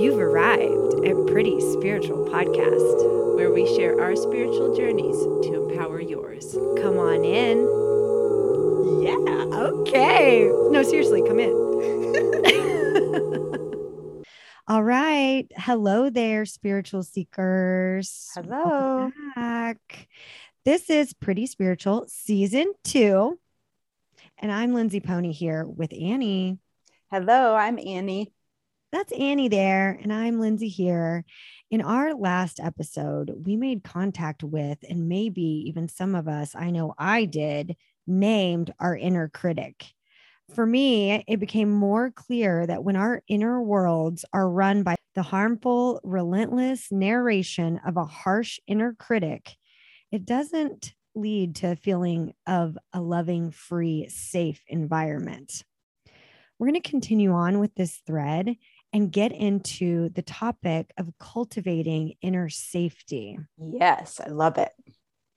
You've arrived at Pretty Spiritual Podcast, where we share our spiritual journeys to empower yours. Come on in. Yeah. Okay. No, seriously, come in. All right. Hello there, spiritual seekers. Hello. Back. This is Pretty Spiritual Season 2. And I'm Lindsay Pony here with Annie. Hello, I'm Annie. That's Annie there, and I'm Lindsay here. In our last episode, we made contact with, and maybe even some of us, I know I did, named our inner critic. For me, it became more clear that when our inner worlds are run by the harmful, relentless narration of a harsh inner critic, it doesn't lead to a feeling of a loving, free, safe environment. We're going to continue on with this thread and get into the topic of cultivating inner safety. Yes, I love it.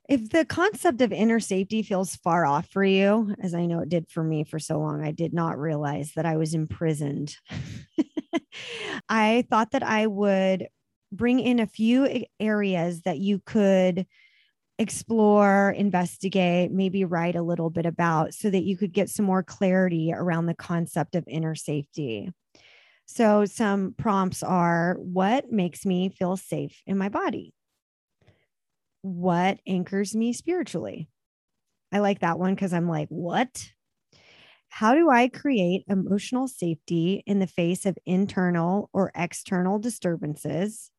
If the concept of inner safety feels far off for you, as I know it did for me for so long, I did not realize that I was imprisoned. I thought that I would bring in a few areas that you could explore, investigate, maybe write a little bit about so that you could get some more clarity around the concept of inner safety. So, some prompts are what makes me feel safe in my body? What anchors me spiritually? I like that one because I'm like, what? How do I create emotional safety in the face of internal or external disturbances?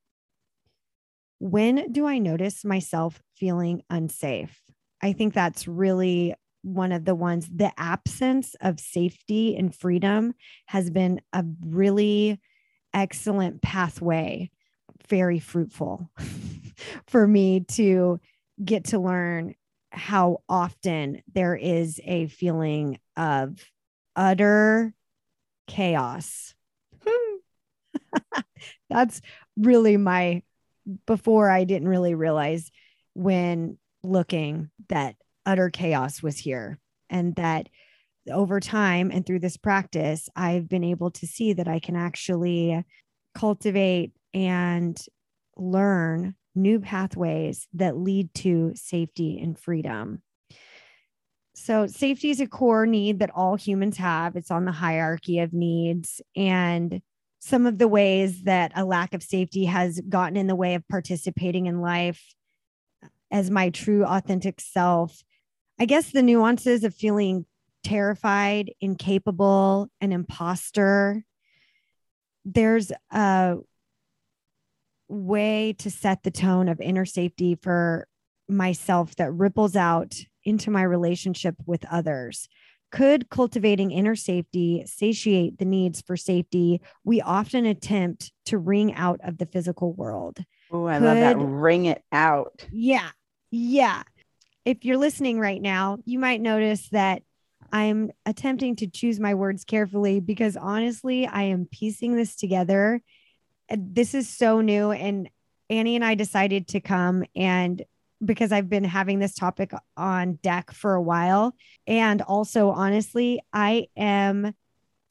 When do I notice myself feeling unsafe? I think that's really one of the ones the absence of safety and freedom has been a really excellent pathway very fruitful for me to get to learn how often there is a feeling of utter chaos. That's really my before i didn't really realize when looking that utter chaos was here and that over time and through this practice i've been able to see that i can actually cultivate and learn new pathways that lead to safety and freedom. So safety is a core need that all humans have. It's on the hierarchy of needs. And some of the ways that a lack of safety has gotten in the way of participating in life as my true authentic self I guess the nuances of feeling terrified, incapable, an imposter. There's a way to set the tone of inner safety for myself that ripples out into my relationship with others. Could cultivating inner safety satiate the needs for safety we often attempt to wring out of the physical world? Oh, I Could, love that. Wring it out. Yeah. Yeah if you're listening right now, you might notice that I'm attempting to choose my words carefully because honestly, I am piecing this together. This is so new. And Annie and I decided to come and because I've been having this topic on deck for a while. And also, honestly, I am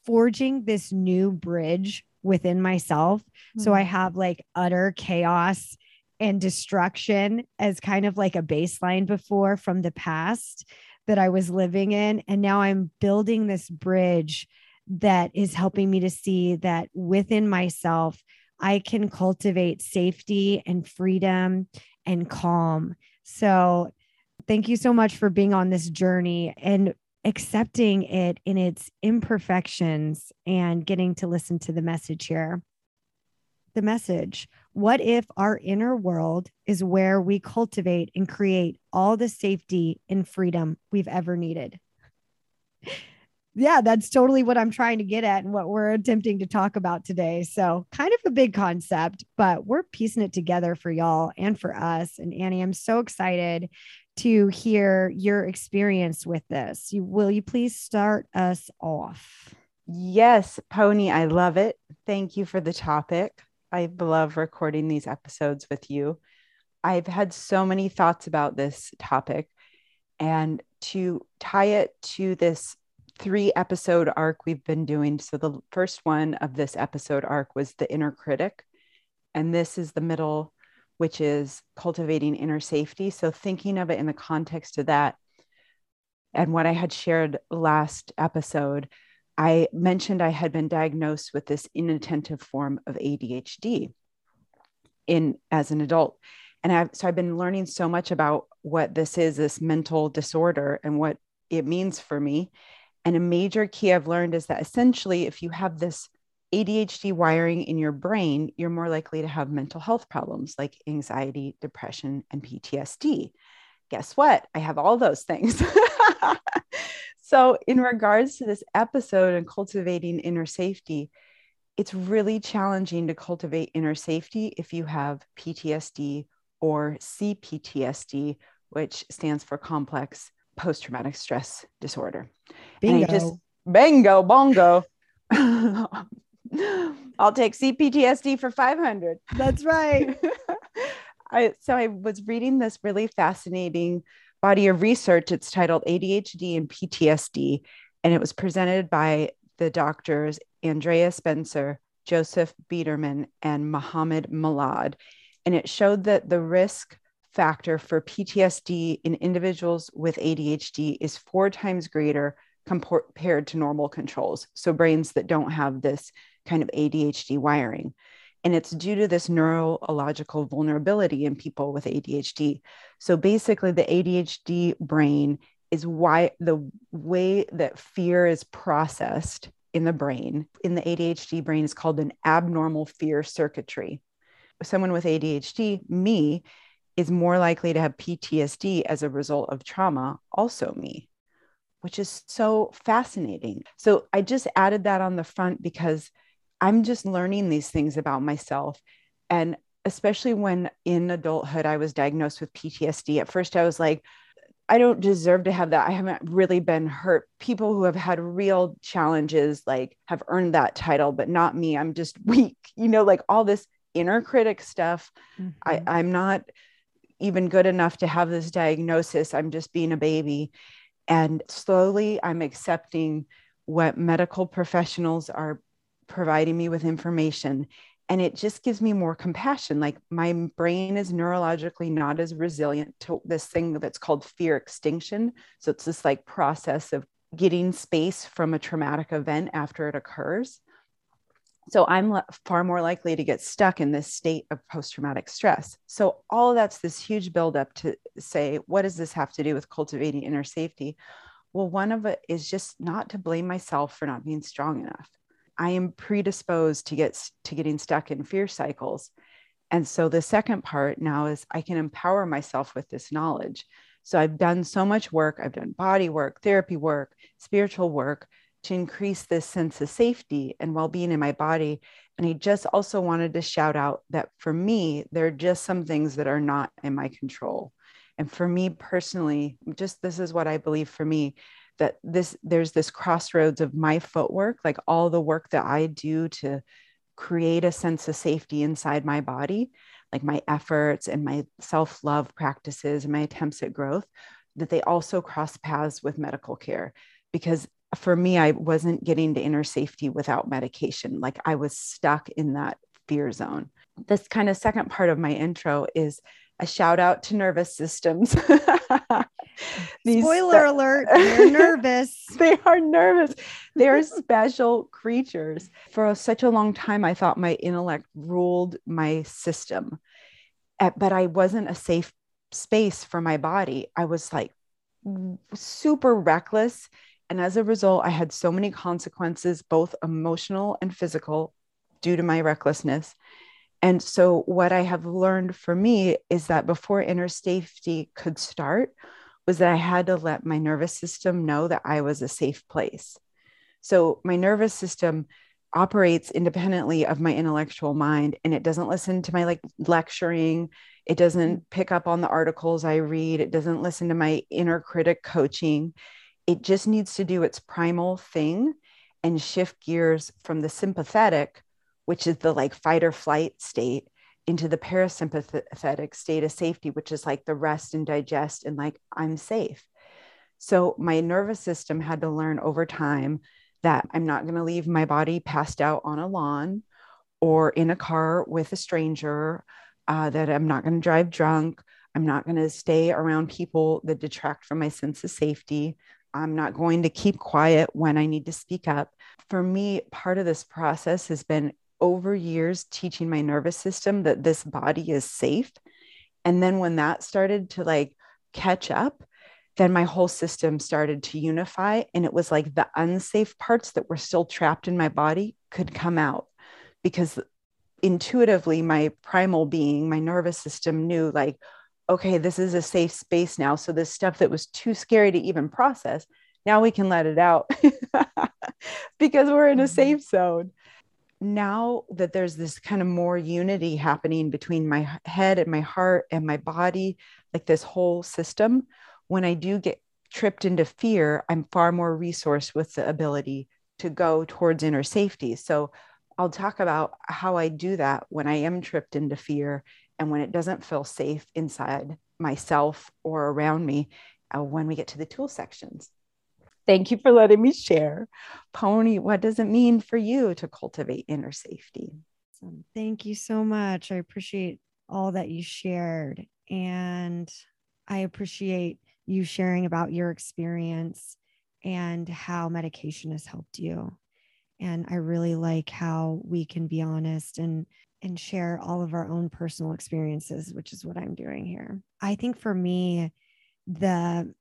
forging this new bridge within myself. Mm-hmm. So hmm. I have like utter chaos and destruction as kind of like a baseline before from the past that I was living in. And now I'm building this bridge that is helping me to see that within myself, I can cultivate safety and freedom and calm. So, thank you so much for being on this journey and accepting it in its imperfections and getting to listen to the message here. The message what if our inner world is where we cultivate and create all the safety and freedom we've ever needed? yeah, that's totally what I'm trying to get at and what we're attempting to talk about today. So, kind of a big concept, but we're piecing it together for y'all and for us. And Annie, I'm so excited to hear your experience with this. You, will you please start us off? Yes, Pony, I love it. Thank you for the topic. I love recording these episodes with you. I've had so many thoughts about this topic and to tie it to this three episode arc we've been doing. So the first one of this episode arc was the inner critic. And this is the middle, which is cultivating inner safety. So thinking of it in the context of that and what I had shared last episode, I mentioned I had been diagnosed with this inattentive form of ADHD in as an adult. And I've, so I've been learning so much about what this is, this mental disorder, and what it means for me. And a major key I've learned is that essentially, if you have this ADHD wiring in your brain, you're more likely to have mental health problems like anxiety, depression, and PTSD. Guess what? I have all those things. so, in regards to this episode and cultivating inner safety, it's really challenging to cultivate inner safety if you have PTSD or CPTSD, which stands for complex post traumatic stress disorder. Bingo. just bingo, bongo. I'll take CPTSD for 500. That's right. I, so I was reading this really fascinating body of research. It's titled ADHD and PTSD, and it was presented by the doctors Andrea Spencer, Joseph Biederman, and Mohammed Milad. And it showed that the risk factor for PTSD in individuals with ADHD is four times greater compared to normal controls. So, brains that don't have this kind of ADHD wiring. And it's due to this neurological vulnerability in people with ADHD. So, basically, the ADHD brain is why the way that fear is processed in the brain, in the ADHD brain, is called an abnormal fear circuitry. Someone with ADHD, me, is more likely to have PTSD as a result of trauma, also me, which is so fascinating. So I just added that on the front because I'm just learning these things about myself. And especially when in adulthood I was diagnosed with PTSD, at first I was like, I don't deserve to have that. I haven't really been hurt. People who have had real challenges like have earned that title, but not me. I'm just weak. You know, like all this inner critic stuff. Mm-hmm. I, I'm not even good enough to have this diagnosis. I'm just being a baby. And slowly I'm accepting what medical professionals are providing me with information. And it just gives me more compassion. Like my brain is neurologically not as resilient to this thing that's called fear extinction. So it's this like process of getting space from a traumatic event after it occurs. So I'm far more likely to get stuck in this state of post traumatic stress. So all that's this huge buildup to say, what does this have to do with cultivating inner safety? Well, one of it is just not to blame myself for not being strong enough. I am predisposed to get to getting stuck in fear cycles. And so the second part now is I can empower myself with this knowledge. So I've done so much work. I've done body work, therapy work, spiritual work to increase this sense of safety and well-being in my body and i just also wanted to shout out that for me there are just some things that are not in my control and for me personally just this is what i believe for me that this there's this crossroads of my footwork like all the work that i do to create a sense of safety inside my body like my efforts and my self-love practices and my attempts at growth that they also cross paths with medical care because for me, I wasn't getting to inner safety without medication. Like I was stuck in that fear zone. This kind of second part of my intro is a shout out to nervous systems. Spoiler alert, they're nervous. they are nervous. They're special creatures. For such a long time, I thought my intellect ruled my system, eh, but I wasn't a safe space for my body. I was like super reckless and as a result, I had so many consequences, both emotional and physical, due to my recklessness. And so, what I have learned for me is that before inner safety could start, was that I had to let my nervous system know that I was a safe place. So, my nervous system operates independently of my intellectual mind and it doesn't listen to my like lecturing. It doesn't mm. pick up on the articles i read. It doesn't listen to my inner critic coaching. It just needs to do its primal thing and shift gears from the sympathetic, which is the like fight or flight state, into the parasympathetic state of safety, which is like the rest and digest and like I'm safe. So my nervous system had to learn over time that I'm not going to leave my body passed out on a lawn or in a car with a stranger, uh, that I'm not going to drive drunk. I'm not going to stay around people that detract from my sense of safety. I'm not going to keep quiet when I need to speak up. For me, part of this process has been over years teaching my nervous system that this body is safe. And then when that started to like catch up, then my whole system started to unify. And it was like the unsafe parts that were still trapped in my body could come out because intuitively, my primal being, my nervous system knew, like, okay, this is a safe space now. So this stuff that was too scary to even process, now we can let it out because we're in a mm-hmm. safe zone. Now that there's this kind of more unity happening between my head and my heart and my body, like this whole system, when I do get tripped into fear, I'm far more resourced with the ability to go towards inner safety. So I'll talk about how I do that when I am tripped into fear and when it doesn't feel safe inside myself or around me uh, when we get to the tool sections. Thank you for letting me share. Pony, what does it mean for you to cultivate inner safety? Thank you so much. I appreciate all that you shared. And I appreciate you sharing about your experience and how medication has helped you. And I really like how we can be honest and and share all of our own personal experiences, which is what I'm doing here. I think for me, the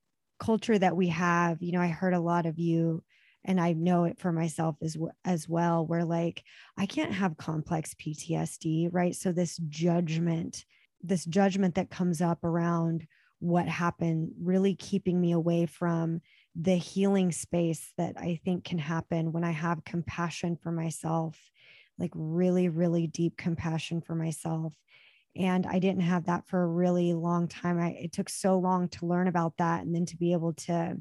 culture that we have, you know, I heard a lot of you and I know it for myself as as well where like I can't have complex PTSD, right? So this judgment, this judgment that comes up around what happened really keeping me away from the healing space that I think can happen when I have compassion for myself like really, really deep compassion for myself. And I didn't have that for a really long time. I, it took so long to learn about that and then to be able to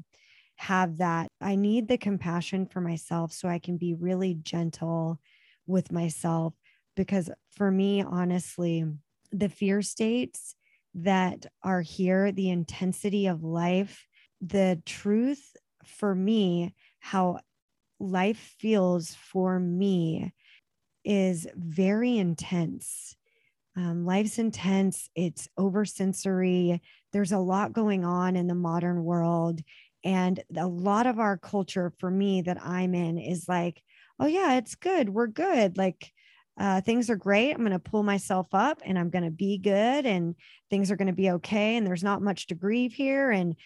have that. I need the compassion for myself so I can be really gentle with myself. Because for me, honestly, the fear states that are here, the intensity of life, the truth for me, how life feels for me is very intense. Um, life's intense, it's oversensory. There's a lot going on in the modern world. And a lot of our culture for me that I'm in is like, oh, yeah, it's good. We're good. Like, uh, things are great. I'm going to pull myself up and I'm going to be good and things are going to be okay. And there's not much to grieve here. And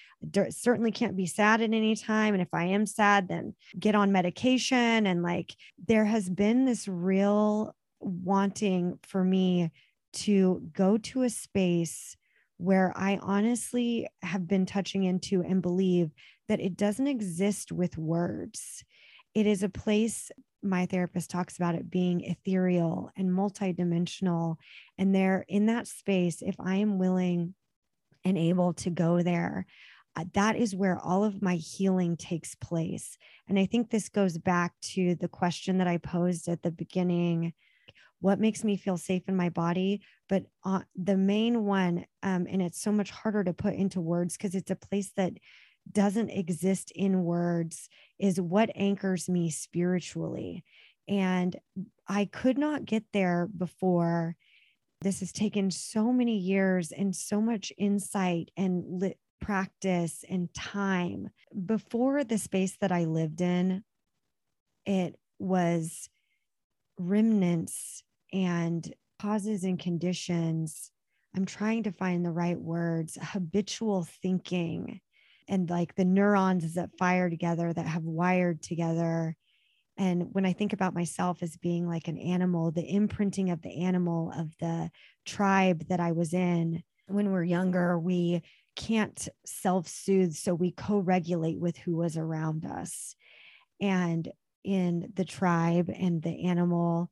certainly can't be sad at any time. And if I am sad, then get on medication. And like there has been this real wanting for me to go to a space where I honestly have been touching into and believe that it doesn't exist with words. It is a place my therapist talks about it being ethereal and multidimensional. And there in that space, if I am willing and able to go there, uh, that is where all of my healing takes place. And I think this goes back to the question that I posed at the beginning what makes me feel safe in my body but uh, the main one um, and it's so much harder to put into words because it's a place that doesn't exist in words is what anchors me spiritually. And I could not get there before. This has taken so many years and so much insight and practice and time. Before the space that I lived in, it was remnants and causes and conditions. I'm trying to find the right words, habitual thinking and like the neurons that fire together that have wired together and when i think about myself as being like an animal the imprinting of the animal of the tribe that i was in when we're younger we can't self-soothe so we co-regulate with who was around us and in the tribe and the animal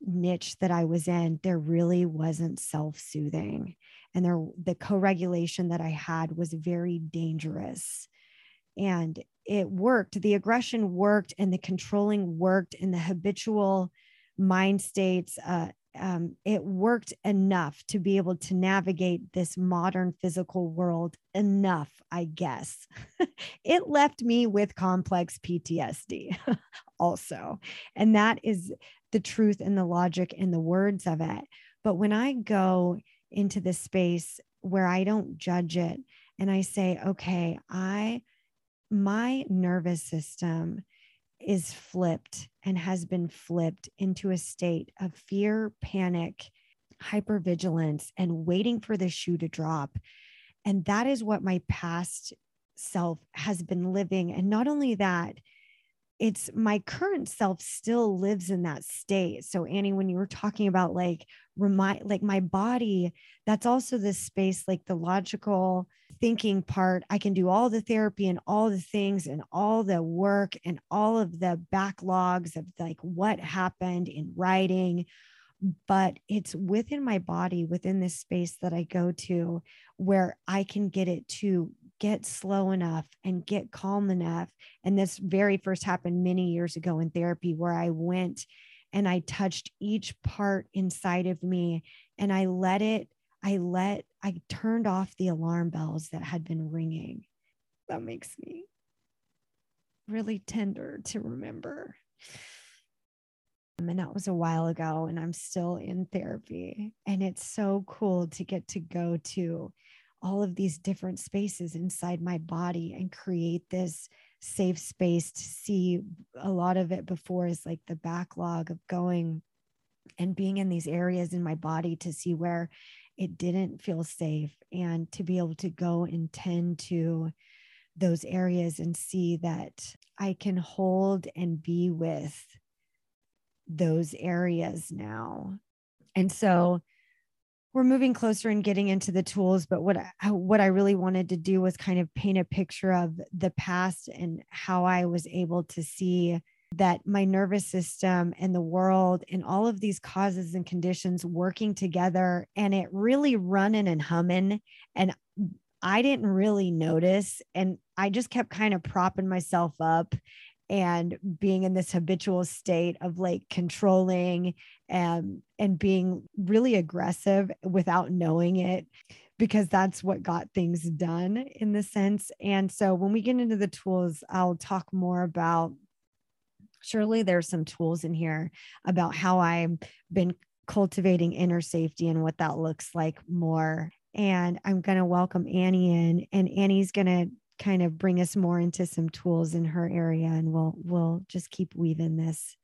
niche that i was in there really wasn't self-soothing and there the co-regulation that i had was very dangerous and it worked the aggression worked and the controlling worked and the habitual mind states uh, um, it worked enough to be able to navigate this modern physical world enough, I guess. it left me with complex PTSD also. And that is the truth and the logic and the words of it. But when I go into this space where I don't judge it and I say, okay, I, my nervous system is flipped and has been flipped into a state of fear, panic, hypervigilance, and waiting for the shoe to drop. And that is what my past self has been living. And not only that, it's my current self still lives in that state. So Annie, when you were talking about like remind like my body, that's also this space, like the logical thinking part. I can do all the therapy and all the things and all the work and all of the backlogs of like what happened in writing. But it's within my body, within this space that I go to where I can get it to get slow enough and get calm enough. And this very first happened many years ago in therapy, where I went and I touched each part inside of me and I let it, I let, I turned off the alarm bells that had been ringing. That makes me really tender to remember. And that was a while ago, and I'm still in therapy. And it's so cool to get to go to all of these different spaces inside my body and create this safe space to see a lot of it before is like the backlog of going and being in these areas in my body to see where it didn't feel safe and to be able to go and tend to those areas and see that I can hold and be with those areas now. And so we're moving closer and getting into the tools but what I, what I really wanted to do was kind of paint a picture of the past and how I was able to see that my nervous system and the world and all of these causes and conditions working together and it really running and humming and I didn't really notice and I just kept kind of propping myself up and being in this habitual state of like controlling and and being really aggressive without knowing it because that's what got things done in the sense. And so when we get into the tools i'll talk more about surely there's some tools in here about how i've been cultivating inner safety and what that looks like more. And i'm going to welcome annie in and annie's going to kind of bring us more into some tools in her area and we'll we'll just keep weaving this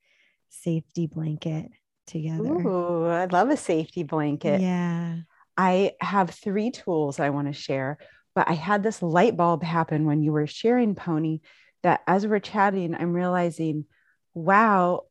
safety blanket together. Ooh, I love a safety blanket. Yeah. I have three tools I want to share, but I had this light bulb happen when you were sharing Pony that as we're chatting, I'm realizing, wow,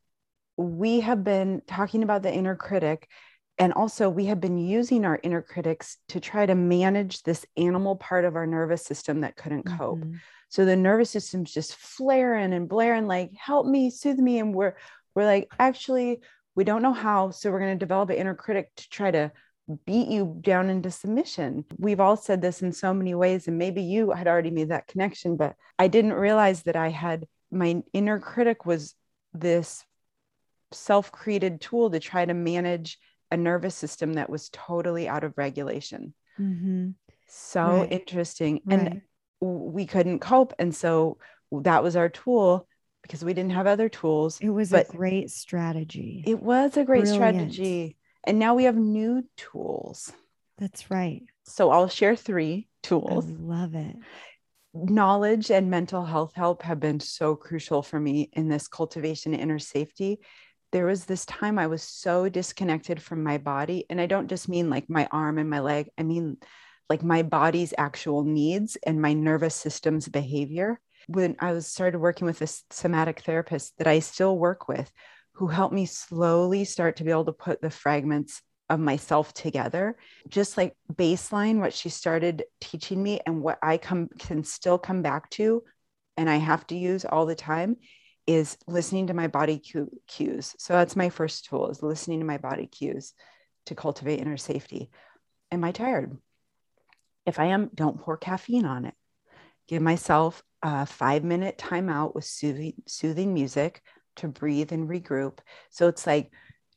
we have been talking about the inner critic and also we have been using our inner critics to try to manage this animal part of our nervous system that couldn't cope mm-hmm. so the nervous system's just flaring and blaring like help me soothe me and we're we're like actually we don't know how so we're going to develop an inner critic to try to beat you down into submission we've all said this in so many ways and maybe you had already made that connection but i didn't realize that i had my inner critic was this self-created tool to try to manage a nervous system that was totally out of regulation. Mm-hmm. So right. interesting. Right. And we couldn't cope. And so that was our tool because we didn't have other tools. It was a great strategy. It was a great Brilliant. strategy. And now we have new tools. That's right. So I'll share three tools. I love it. Knowledge and mental health help have been so crucial for me in this cultivation inner safety there was this time I was so disconnected from my body. And I don't just mean like my arm and my leg, I mean like my body's actual needs and my nervous system's behavior. When I was started working with a somatic therapist that I still work with, who helped me slowly start to be able to put the fragments of myself together just like baseline what she started teaching me and what i come can still come back to and i have to use all the time is listening to my body cues. So that's my first tool is listening to my body cues to cultivate inner safety. Am I tired? If I am, don't pour caffeine on it. Give myself a five minute timeout with soothing, soothing music to breathe and regroup. So it's like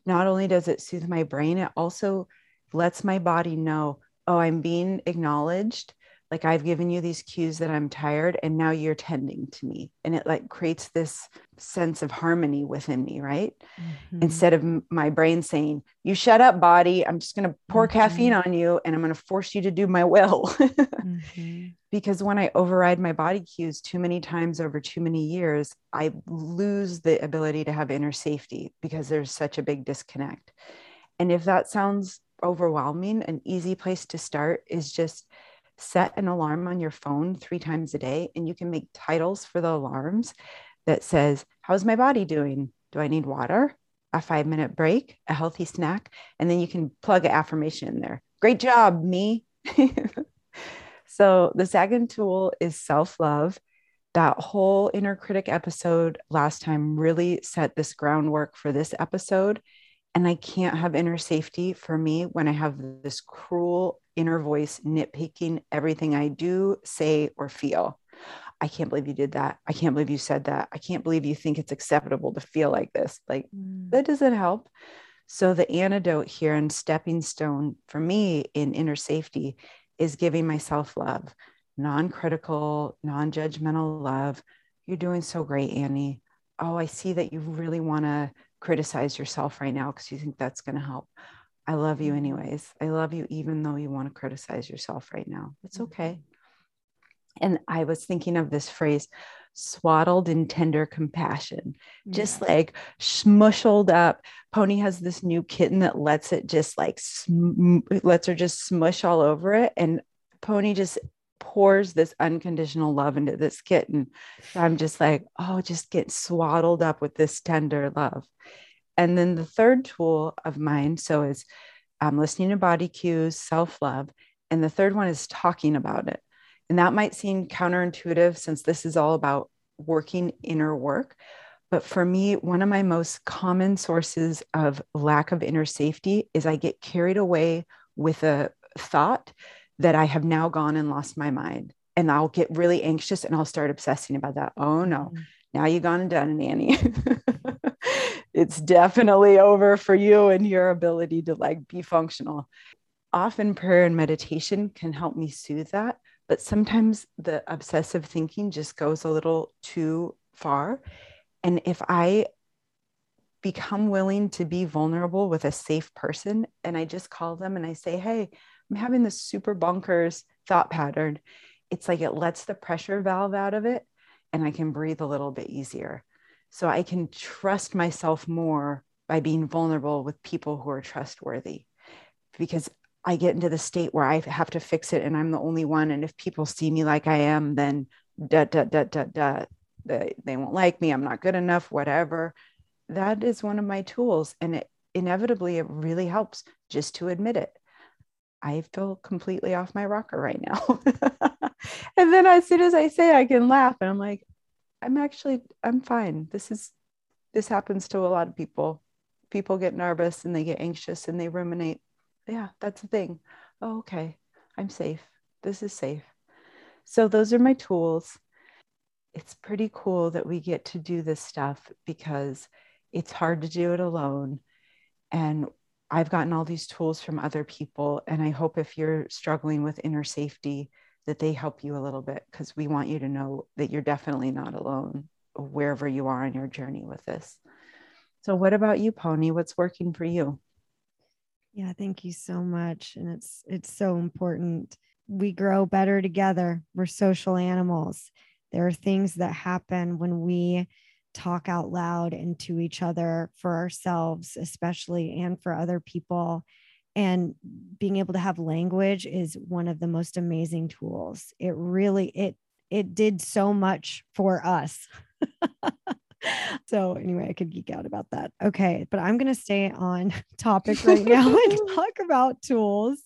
not only does it soothe my brain, it also lets my body know, oh, I'm being acknowledged like i've given you these cues that i'm tired and now you're tending to me and it like creates this sense of harmony within me right mm-hmm. instead of m- my brain saying you shut up body i'm just going to pour mm-hmm. caffeine on you and i'm going to force you to do my will mm-hmm. because when i override my body cues too many times over too many years i lose the ability to have inner safety because there's such a big disconnect and if that sounds overwhelming an easy place to start is just set an alarm on your phone three times a day and you can make titles for the alarms that says how's my body doing? Do i need water? A five minute break a healthy snack and then you can plug an affirmation in there. Great job me. So the second tool is self-love. That whole inner critic episode last time really set this groundwork for this episode and I can't have inner safety for me when I have this cruel inner voice nitpicking everything I do, say, or feel. I can't believe you did that. I can't believe you said that. I can't believe you think it's acceptable to feel like this. Like mm. that doesn't help. So, the antidote here and stepping stone for me in inner safety is giving myself love, non critical, non judgmental love. You're doing so great, Annie. Oh, I see that you really want to criticize yourself right now because you think that's going to help. I love you mm-hmm. anyways. I love you even though you want to criticize yourself right now. It's okay. Mm-hmm. And I was thinking of this phrase, swaddled in tender compassion, just like smushed up. Pony has this new kitten that lets it just like sm- lets her just smush all over it, and Pony just pours this unconditional love into this kitten. So I'm just like, oh, just get swaddled up with this tender love. And then the third tool of mine, so is um, listening to body cues, self love. And the third one is talking about it. And that might seem counterintuitive since this is all about working inner work. But for me, one of my most common sources of lack of inner safety is I get carried away with a thought that I have now gone and lost my mind. And I'll get really anxious and I'll start obsessing about that. Oh no, mm-hmm. now you've gone and done, Nanny. it's definitely over for you and your ability to like be functional. Often prayer and meditation can help me soothe that, but sometimes the obsessive thinking just goes a little too far. And if I become willing to be vulnerable with a safe person and I just call them and I say, Hey, I'm having this super bonkers thought pattern. It's like it lets the pressure valve out of it and I can breathe a little bit easier. So I can trust myself more by being vulnerable with people who are trustworthy because I get into the state where I have to fix it and I'm the only one. And if people see me like I am, then da, da, da, da, da, they, they won't like me. I'm not good enough, whatever. That is one of my tools. And it inevitably, it really helps just to admit it. I feel completely off my rocker right now. and then as soon as I say I can laugh and I'm like, I'm actually I'm fine. This is this happens to a lot of people. People get nervous and they get anxious and they ruminate. Yeah, that's the thing. Oh, okay. I'm safe. This is safe. So those are my tools. It's pretty cool that we get to do this stuff because it's hard to do it alone. And I've gotten all these tools from other people. And I hope if you're struggling with inner safety, that they help you a little bit because we want you to know that you're definitely not alone wherever you are on your journey with this. So, what about you, Pony? What's working for you? Yeah, thank you so much. And it's it's so important. We grow better together. We're social animals. There are things that happen when we talk out loud and to each other for ourselves, especially and for other people. And being able to have language is one of the most amazing tools. It really it it did so much for us. so anyway, I could geek out about that. Okay, but I'm going to stay on topic right now and talk about tools.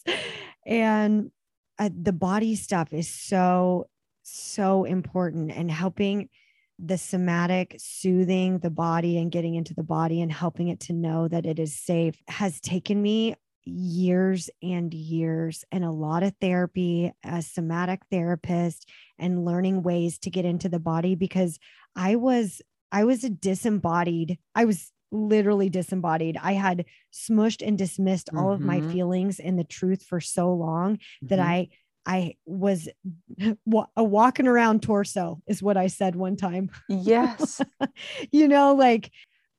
And uh, the body stuff is so so important and helping the somatic soothing the body and getting into the body and helping it to know that it is safe has taken me years and years and a lot of therapy as somatic therapist and learning ways to get into the body because I was I was a disembodied I was literally disembodied. I had smushed and dismissed all of my Mhm. feelings and the truth for so long that Mhm. I I was a walking around torso is what I said one time. yes. you know, like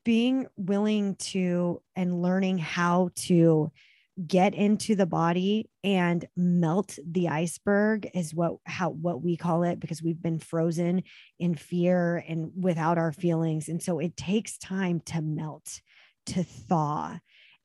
being willing to and learning how to get into the body and melt the iceberg is what how what we call it because we've been frozen in fear and without our feelings. And so it takes time to melt to thaw.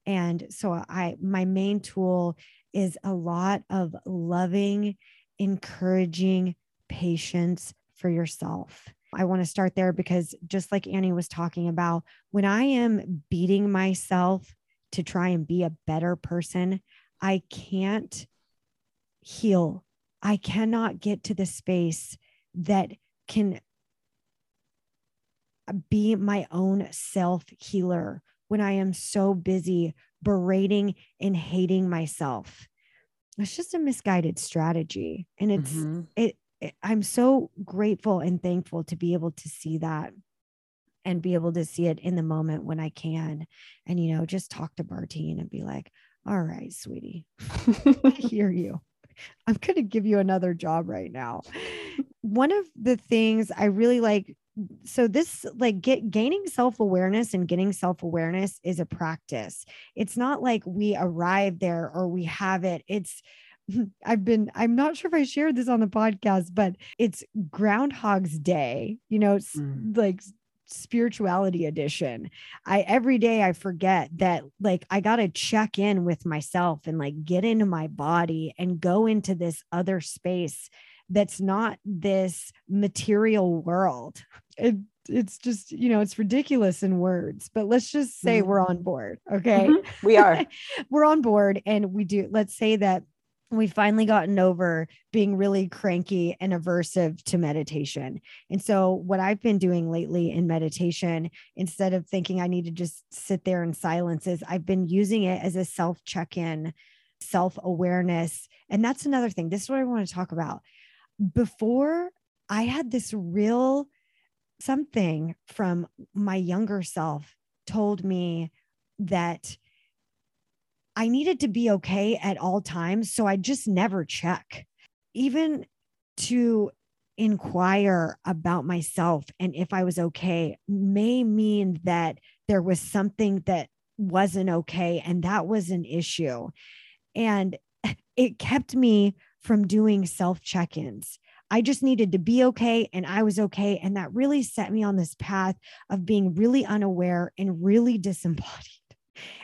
And so i my main tool is a lot of loving encouraging patience for yourself. I want to start there because just like Annie was talking about, when I am beating myself to try and be a better person, I can't heal. I cannot get to the space that can be my own self healer when I am so busy berating and hating myself. It's just a misguided strategy. And it's, Mhm. it, it- I'm so grateful and thankful to be able to see that and be able to see it in the moment when I can. And, you know, just talk to Bartine and be like, all right, sweetie, I hear you. I'm going to give you another job right now. One of the things I really like so this like get gaining self-awareness and getting self-awareness is a practice. It's not like we arrive there or we have it. It's I've been I'm not sure if I shared this on the podcast, but it's Groundhog's Day. You know, it's Mm. like spirituality edition. I every day I forget that like I got to check in with myself and like get into my body and go into this other space that's not this material world. It, it's just, you know, it's ridiculous in words, but let's just say Mhm. we're on board. Okay. Mhm. We are. we're on board and we do, let's say that we've finally gotten over being really cranky and aversive to meditation. And so, what I've been doing lately in meditation, instead of thinking I need to just sit there in silence, is I've been using it as a self check in, self awareness. And that's another thing. This is what I want to talk about. Before, I had this real something from my younger self told me that I needed to be okay at all times. So I just never check, even to inquire about myself and if I was okay may mean that there was something that wasn't okay. And that was an issue. And it kept me from doing self check ins. I just needed to be okay and I was okay. And that really set me on this path of being really unaware and really disembodied.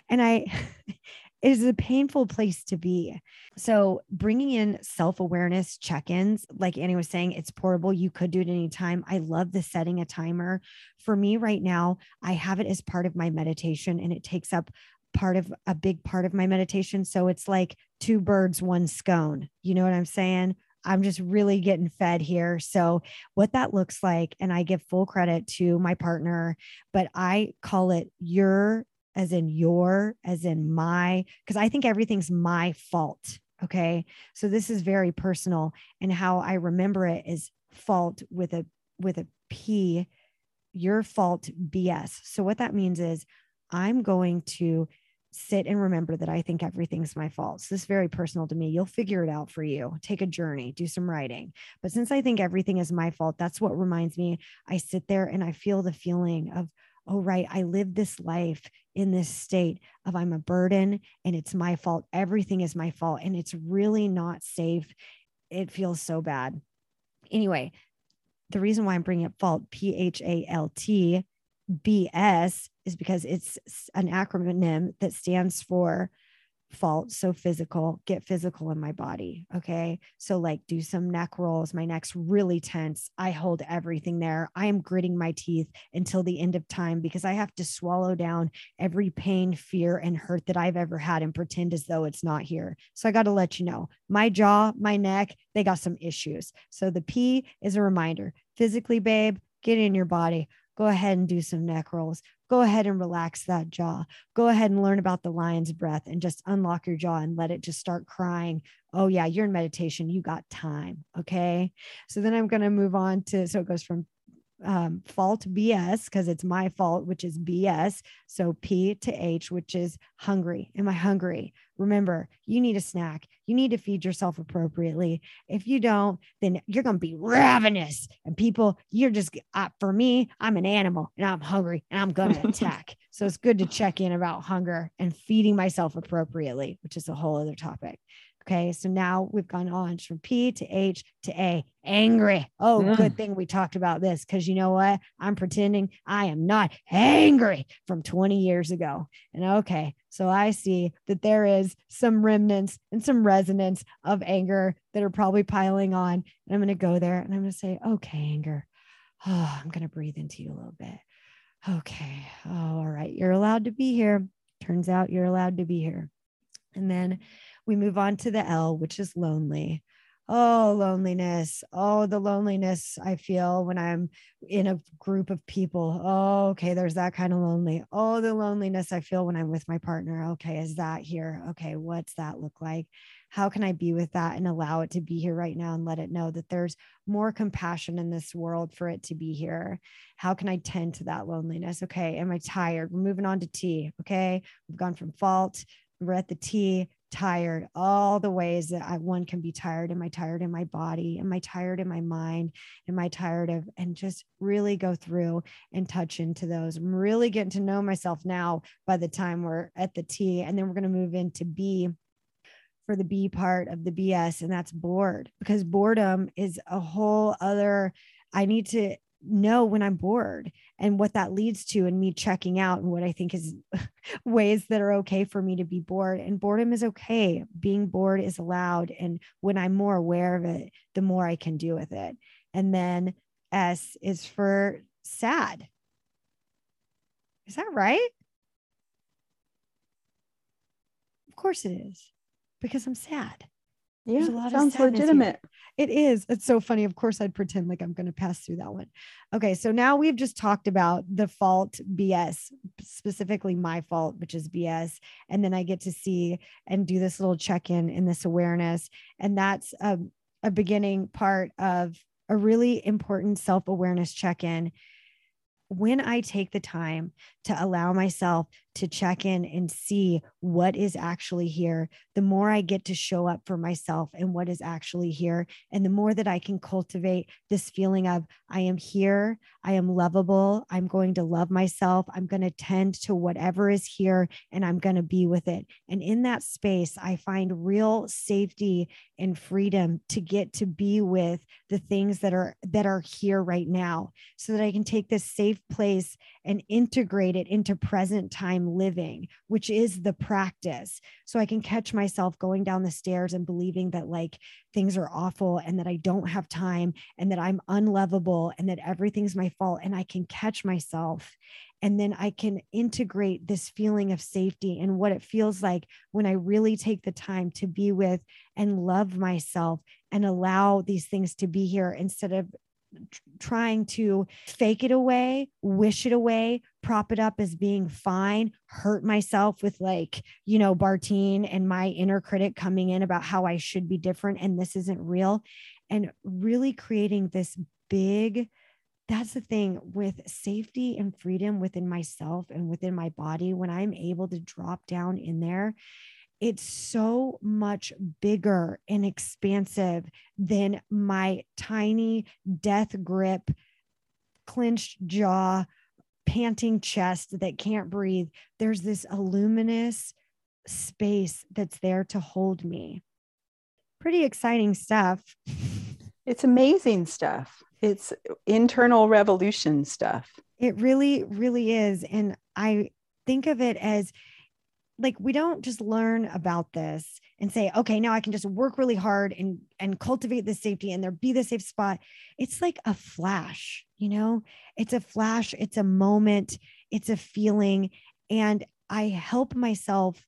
And I, it is a painful place to be. So, bringing in self awareness check ins, like Annie was saying, it's portable. You could do it anytime. I love the setting a timer. For me right now, I have it as part of my meditation and it takes up part of a big part of my meditation. So, it's like two birds, one scone. You know what I'm saying? I'm just really getting fed here. So, what that looks like, and I give full credit to my partner, but I call it your as in your, as in my, because I think everything's my fault. Okay. So this is very personal. And how I remember it is fault with a with a P, your fault BS. So what that means is I'm going to sit and remember that I think everything's my fault. So this is very personal to me. You'll figure it out for you. Take a journey, do some writing. But since I think everything is my fault, that's what reminds me. I sit there and I feel the feeling of, oh, right, I live this life in this state of I'm a burden and it's my fault. Everything is my fault. And it's really not safe. It feels so bad. Anyway, the reason why I'm bringing up fault, P H A L T B S, is because it's an acronym that stands for fault. So physical, get physical in my body. Okay. So, like, do some neck rolls. My neck's really tense. I hold everything there. I am gritting my teeth until the end of time because I have to swallow down every pain, fear, and hurt that I've ever had and pretend as though it's not here. So, I got to let you know my jaw, my neck, they got some issues. So, the P is a reminder physically, babe, get in your body. Go ahead and do some neck rolls go ahead and relax that jaw. Go ahead and learn about the lion's breath and just unlock your jaw and let it just start crying. Oh, yeah, you're in meditation. You got time. Okay. So then I'm going to move on to, so it goes from um, fault BS because it's my fault, which is BS. So P to H, which is hungry. Am I hungry? Remember, you need a snack. You need to feed yourself appropriately. If you don't, then you're going to be ravenous. And people, you're just, uh, for me, I'm an animal and I'm hungry and I'm going to attack. so it's good to check in about hunger and feeding myself appropriately, which is a whole other topic. Okay. So now we've gone on from P to H to A, angry. Oh, mm. good thing we talked about this because you know what? I'm pretending I am not angry from 20 years ago. And okay. So I see that there is some remnants and some resonance of anger that are probably piling on. And I'm going to go there and I'm going to say, okay, anger. Oh, I'm going to breathe into you a little bit. Okay. Oh, all right. You're allowed to be here. Turns out you're allowed to be here. And then we move on to the L, which is lonely. Oh, loneliness. Oh, the loneliness I feel when I'm in a group of people. Oh, okay. There's that kind of lonely. Oh, the loneliness I feel when I'm with my partner. Okay. Is that here? Okay. What's that look like? How can I be with that and allow it to be here right now and let it know that there's more compassion in this world for it to be here? How can I tend to that loneliness? Okay. Am I tired? We're moving on to T. Okay. We've gone from fault. We're at the T tired all the ways that I, one can be tired. Am i tired in my body? Am i tired in my mind? Am i tired of and just really go through and touch into those. I'm really getting to know myself now by the time we're at the t and then we're going to move into b for the b part of the bs and that's bored because boredom is a whole other i need to know when I'm bored and what that leads to, and me checking out and what I think is ways that are okay for me to be bored. And boredom is okay. Being bored is allowed. And when I'm more aware of it, the more I can do with it. And then S is for sad. Is that right? Of course it is, because I'm sad. Yeah, sounds legitimate. Here. It is. It's so funny. Of course, I'd pretend like I'm going to pass through that one. Okay. So now we've just talked about the fault BS, specifically my fault, which is BS. And then I get to see and do this little check in in this awareness. And that's a, a beginning part of a really important self awareness check in when I take the time to allow myself to check in and see what is actually here, the more I get to show up for myself and what is actually here. And the more that I can cultivate this feeling of, I am here, I am lovable, I'm going to love myself, I'm going to tend to whatever is here, and I'm going to be with it. And in that space, I find real safety and freedom to get to be with the things that are that are here right now so that I can take this safe place and integrate it into present time living, which is the practice. So I can catch myself going down the stairs and believing that like things are awful and that I don't have time and that I'm unlovable and that everything's my fault. And I can catch myself. And then I can integrate this feeling of safety and what it feels like when I really take the time to be with and love myself and allow these things to be here instead of trying to fake it away, wish it away, prop it up as being fine, hurt myself with like, you know, Bartine and my inner critic coming in about how I should be different and this isn't real. And really creating this big, that's the thing with safety and freedom within myself and within my body. When I'm able to drop down in there it's so much bigger and expansive than my tiny death grip, clenched jaw, panting chest that can't breathe. There's this luminous space that's there to hold me. Pretty exciting stuff. It's amazing stuff. It's internal revolution stuff. It really, really is. And I think of it as like we don't just learn about this and say okay now i can just work really hard and and cultivate the safety and there be the safe spot. It's like a flash you know? It's a flash it's a moment it's a feeling and i help myself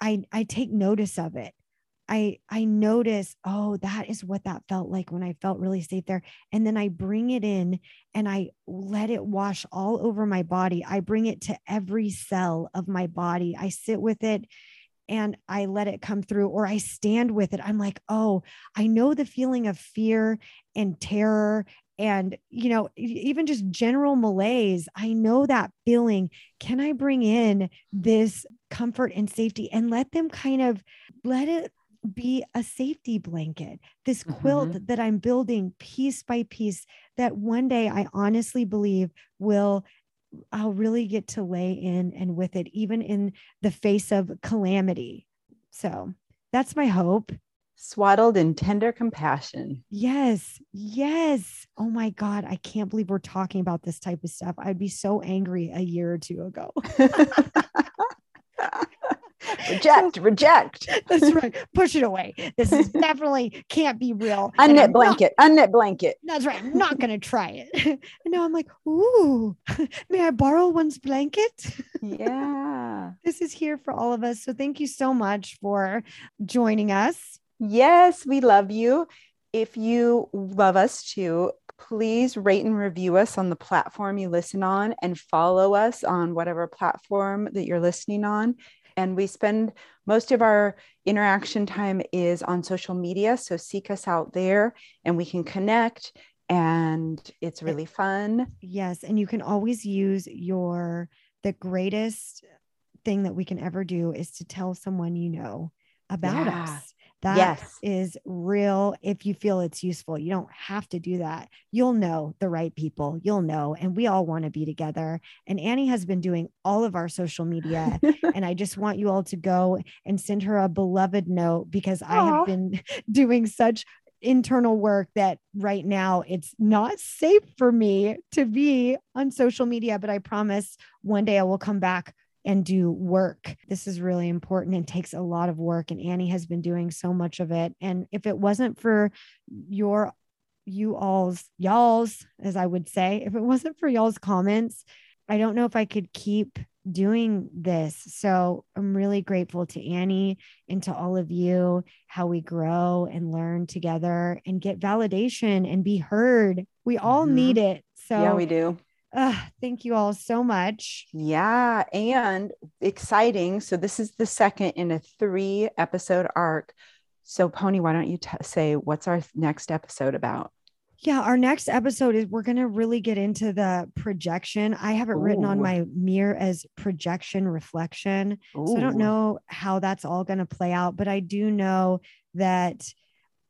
i i take notice of it I I notice, oh, that is what that felt like when I felt really safe there. And then I bring it in and I let it wash all over my body. I bring it to every cell of my body. I sit with it and I let it come through or I stand with it. I'm like, oh, I know the feeling of fear and terror and you know even just general malaise i know that feeling can i bring in this comfort and safety and let them kind of let it be a safety blanket this quilt mm-hmm. that i'm building piece by piece that one day i honestly believe will i'll really get to lay in and with it even in the face of calamity so that's my hope Swaddled in tender compassion. Yes, yes. Oh my God. I can't believe we're talking about this type of stuff. I'd be so angry a year or two ago. reject, reject. That's right. Push it away. This is definitely can't be real. Unknit I'm not- blanket, unknit blanket. that's right. I'm not going to try it. and now I'm like, ooh, may I borrow one's blanket? Yeah. this is here for all of us. So thank you so much for joining us. Yes, we love you. If you love us too, please rate and review us on the platform you listen on and follow us on whatever platform that you're listening on. And we spend most of our interaction time is on social media. So seek us out there and we can connect and it's eh, really fun. Yes. And you can always use your, the greatest thing that we can ever do is to tell someone you know about Yeah. us. That is Yes. real if you feel it's useful. You don't have to do that. You'll know the right people. You'll know. And we all want to be together. And Annie has been doing all of our social media. and I just want you all to go and send her a beloved note because I have been doing such internal work that right now it's not safe for me to be on social media. But I promise one day I will come back and do work. This is really important and takes a lot of work. And Annie has been doing so much of it. And if it wasn't for your, you all's, y'all's, as I would say, if it wasn't for y'all's comments, I don't know if I could keep doing this. So I'm really grateful to Annie and to all of you, how we grow and learn together and get validation and be heard. We all Mhm. need it. So yeah, we do. Uh, thank you all so much. Yeah, and exciting. So this is the second in a three episode arc. So Pony, why don't you t- say what's our next episode about? Yeah, our next episode is we're going to really get into the projection. I have it written on my mirror as projection reflection. So I don't know how that's all going to play out, but I do know that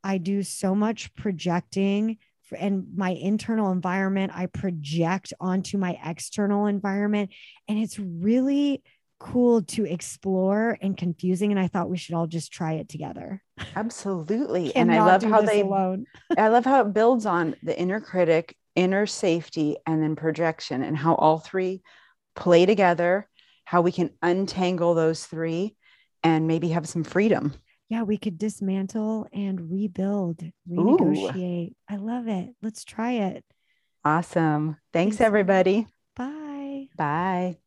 I do so much projecting and my internal environment I project onto my external environment and it's really cool to explore and confusing and I thought we should all just try it together. Absolutely. And I love how they alone. I love how it builds on the inner critic, inner safety, and then projection, and how all three play together, how we can untangle those three and maybe have some freedom. Yeah, we could dismantle and rebuild, renegotiate. I love it. Let's try it. Awesome. Thanks, Thanks. everybody. Bye. Bye.